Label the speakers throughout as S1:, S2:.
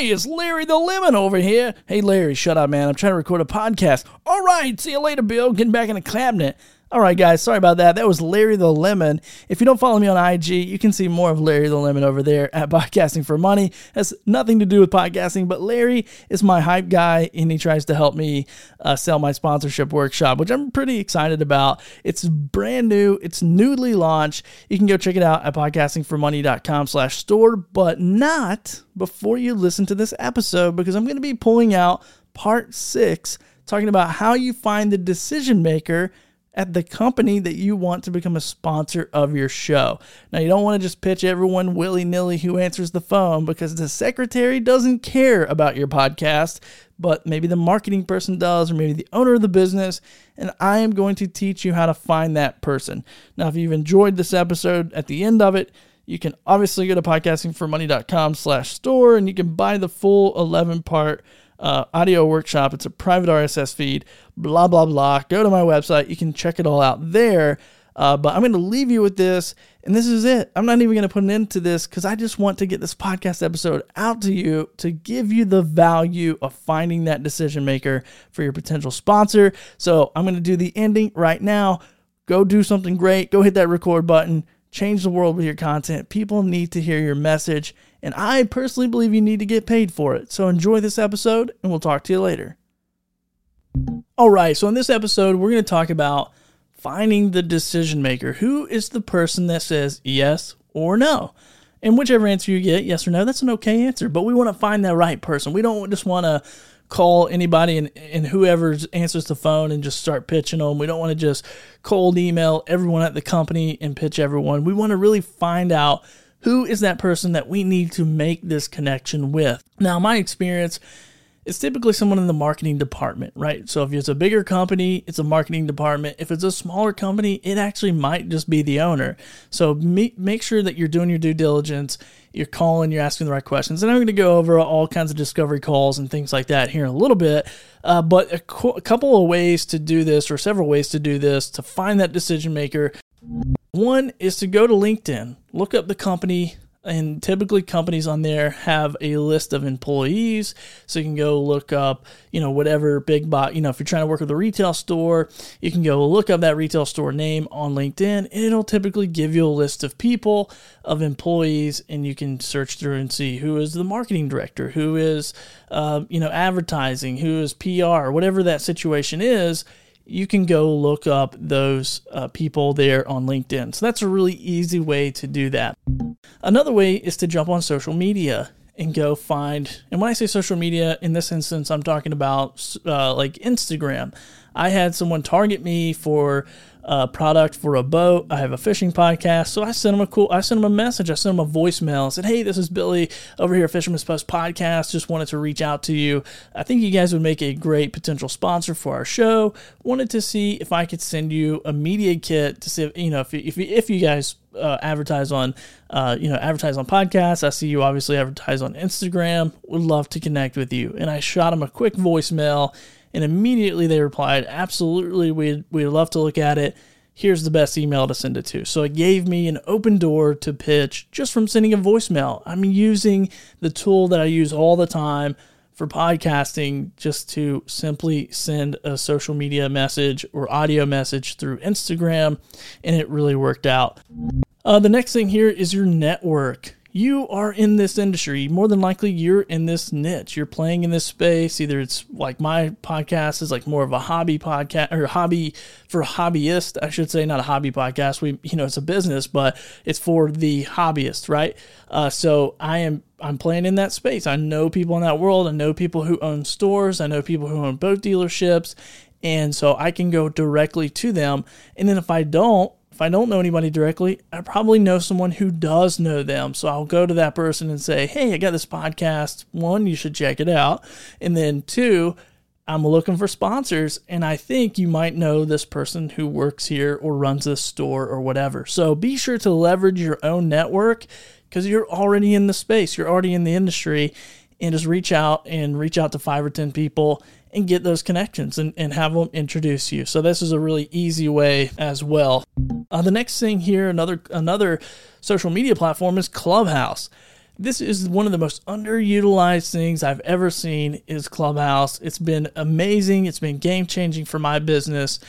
S1: Hey, it's Larry the Lemon over here. Hey, Larry, shut up, man. I'm trying to record a podcast. All right, see you later, Bill. Getting back in the cabinet. All right, guys, sorry about that. That was Larry the Lemon. If you don't follow me on IG, you can see more of Larry the Lemon over there at Podcasting for Money. It has nothing to do with podcasting, but Larry is my hype guy, and he tries to help me uh, sell my sponsorship workshop, which I'm pretty excited about. It's brand new. It's newly launched. You can go check it out at podcastingformoney.com slash store, but not before you listen to this episode because I'm going to be pulling out part six, talking about how you find the decision maker – at the company that you want to become a sponsor of your show. Now, you don't want to just pitch everyone willy nilly who answers the phone because the secretary doesn't care about your podcast, but maybe the marketing person does, or maybe the owner of the business. And I am going to teach you how to find that person. Now, if you've enjoyed this episode, at the end of it, you can obviously go to podcastingformoney.com slash store and you can buy the full 11 part uh, audio workshop. It's a private RSS feed, blah, blah, blah. Go to my website. You can check it all out there. Uh, but I'm going to leave you with this, and this is it. I'm not even going to put an end to this because I just want to get this podcast episode out to you to give you the value of finding that decision maker for your potential sponsor. So I'm going to do the ending right now. Go do something great. Go hit that record button. Change the world with your content. People need to hear your message and I personally believe you need to get paid for it. So enjoy this episode, and we'll talk to you later. All right, so in this episode, we're going to talk about finding the decision maker. Who is the person that says yes or no? And whichever answer you get, yes or no, that's an okay answer. But we want to find that right person. We don't just want to call anybody and, and whoever answers the phone and just start pitching them. We don't want to just cold email everyone at the company and pitch everyone. We want to really find out who is that person that we need to make this connection with? Now, my experience is typically someone in the marketing department, right? So if it's a bigger company, it's a marketing department. If it's a smaller company, it actually might just be the owner. So make sure that you're doing your due diligence, you're calling, you're asking the right questions. And I'm going to go over all kinds of discovery calls and things like that here in a little bit. Uh, but a, co- a couple of ways to do this, or several ways to do this, to find that decision maker one is to go to LinkedIn, look up the company, and typically companies on there have a list of employees. So you can go look up you know whatever big bot you know if you're trying to work with a retail store you can go look up that retail store name on linkedin. And it'll typically give you a list of people of employees and you can search through and see who is the marketing director who is uh, you know advertising who is pr whatever that situation is you can go look up those uh, people there on LinkedIn. So that's a really easy way to do that. Another way is to jump on social media and go find. And when I say social media, in this instance, I'm talking about uh, like Instagram. I had someone target me for a product for a boat. I have a fishing podcast, so I sent him a cool. I sent him a message. I sent him a voicemail. I said, "Hey, this is Billy over here, at Fisherman's Post Podcast. Just wanted to reach out to you. I think you guys would make a great potential sponsor for our show. Wanted to see if I could send you a media kit to see if you know if if if you guys uh, advertise on, uh, you know, advertise on podcasts. I see you obviously advertise on Instagram. Would love to connect with you. And I shot him a quick voicemail and immediately they replied, Absolutely, we'd, we'd love to look at it. Here's the best email to send it to. So it gave me an open door to pitch just from sending a voicemail. I'm using the tool that I use all the time for podcasting just to simply send a social media message or audio message through Instagram, and it really worked out. Uh, the next thing here is your network you are in this industry. More than likely, you're in this niche. You're playing in this space. Either it's like my podcast is like more of a hobby podcast or hobby for hobbyist, I should say, not a hobby podcast. We, you know, it's a business, but it's for the hobbyist, right? Uh, so I am, I'm playing in that space. I know people in that world. I know people who own stores. I know people who own boat dealerships. And so I can go directly to them. And then if I don't, if I don't know anybody directly, I probably know someone who does know them. So I'll go to that person and say, Hey, I got this podcast. One, you should check it out. And then two, I'm looking for sponsors, and I think you might know this person who works here or runs this store or whatever. So be sure to leverage your own network because you're already in the space, you're already in the industry, and just reach out and reach out to five or 10 people and get those connections and, and have them introduce you. So this is a really easy way as well. Uh, the next thing here, another another social media platform is Clubhouse. This is one of the most underutilized things I've ever seen is Clubhouse. It's been amazing. It's been game changing for my business.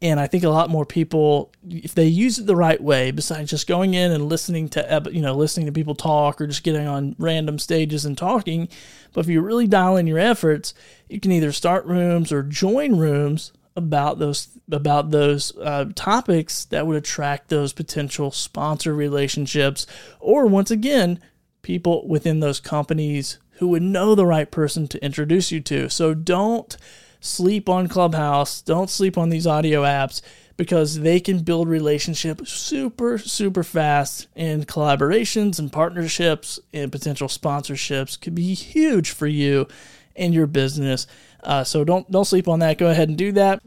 S1: And I think a lot more people, if they use it the right way, besides just going in and listening to, you know, listening to people talk or just getting on random stages and talking, but if you really dial in your efforts, you can either start rooms or join rooms about those about those uh, topics that would attract those potential sponsor relationships, or once again, people within those companies who would know the right person to introduce you to. So don't sleep on Clubhouse. Don't sleep on these audio apps because they can build relationships super, super fast. And collaborations and partnerships and potential sponsorships could be huge for you and your business. Uh, so don't don't sleep on that. Go ahead and do that.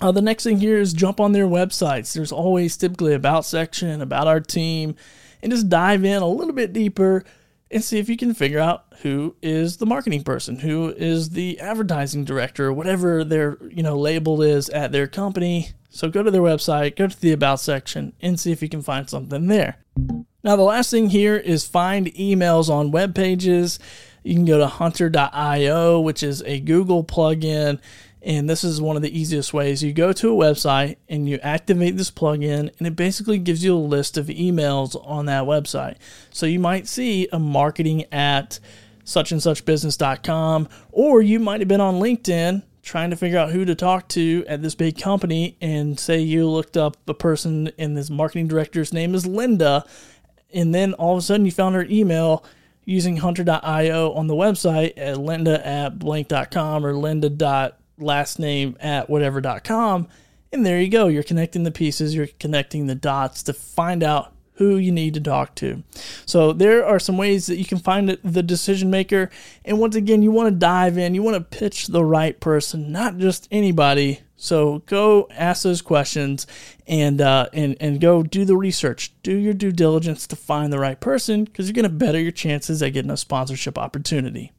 S1: Uh, the next thing here is jump on their websites. There's always typically about section about our team, and just dive in a little bit deeper and see if you can figure out who is the marketing person, who is the advertising director, whatever their you know label is at their company. So go to their website, go to the about section, and see if you can find something there. Now the last thing here is find emails on web pages. You can go to hunter.io, which is a Google plugin. And this is one of the easiest ways. You go to a website and you activate this plugin, and it basically gives you a list of emails on that website. So you might see a marketing at such and such business.com, or you might have been on LinkedIn trying to figure out who to talk to at this big company, and say you looked up a person and this marketing director's name is Linda, and then all of a sudden you found her email using hunter.io on the website at linda at blank.com or linda last name at whatever.com. And there you go. You're connecting the pieces, you're connecting the dots to find out who you need to talk to. So there are some ways that you can find the decision maker. And once again, you want to dive in, you want to pitch the right person, not just anybody. So go ask those questions and uh, and and go do the research, do your due diligence to find the right person because you're going to better your chances at getting a sponsorship opportunity.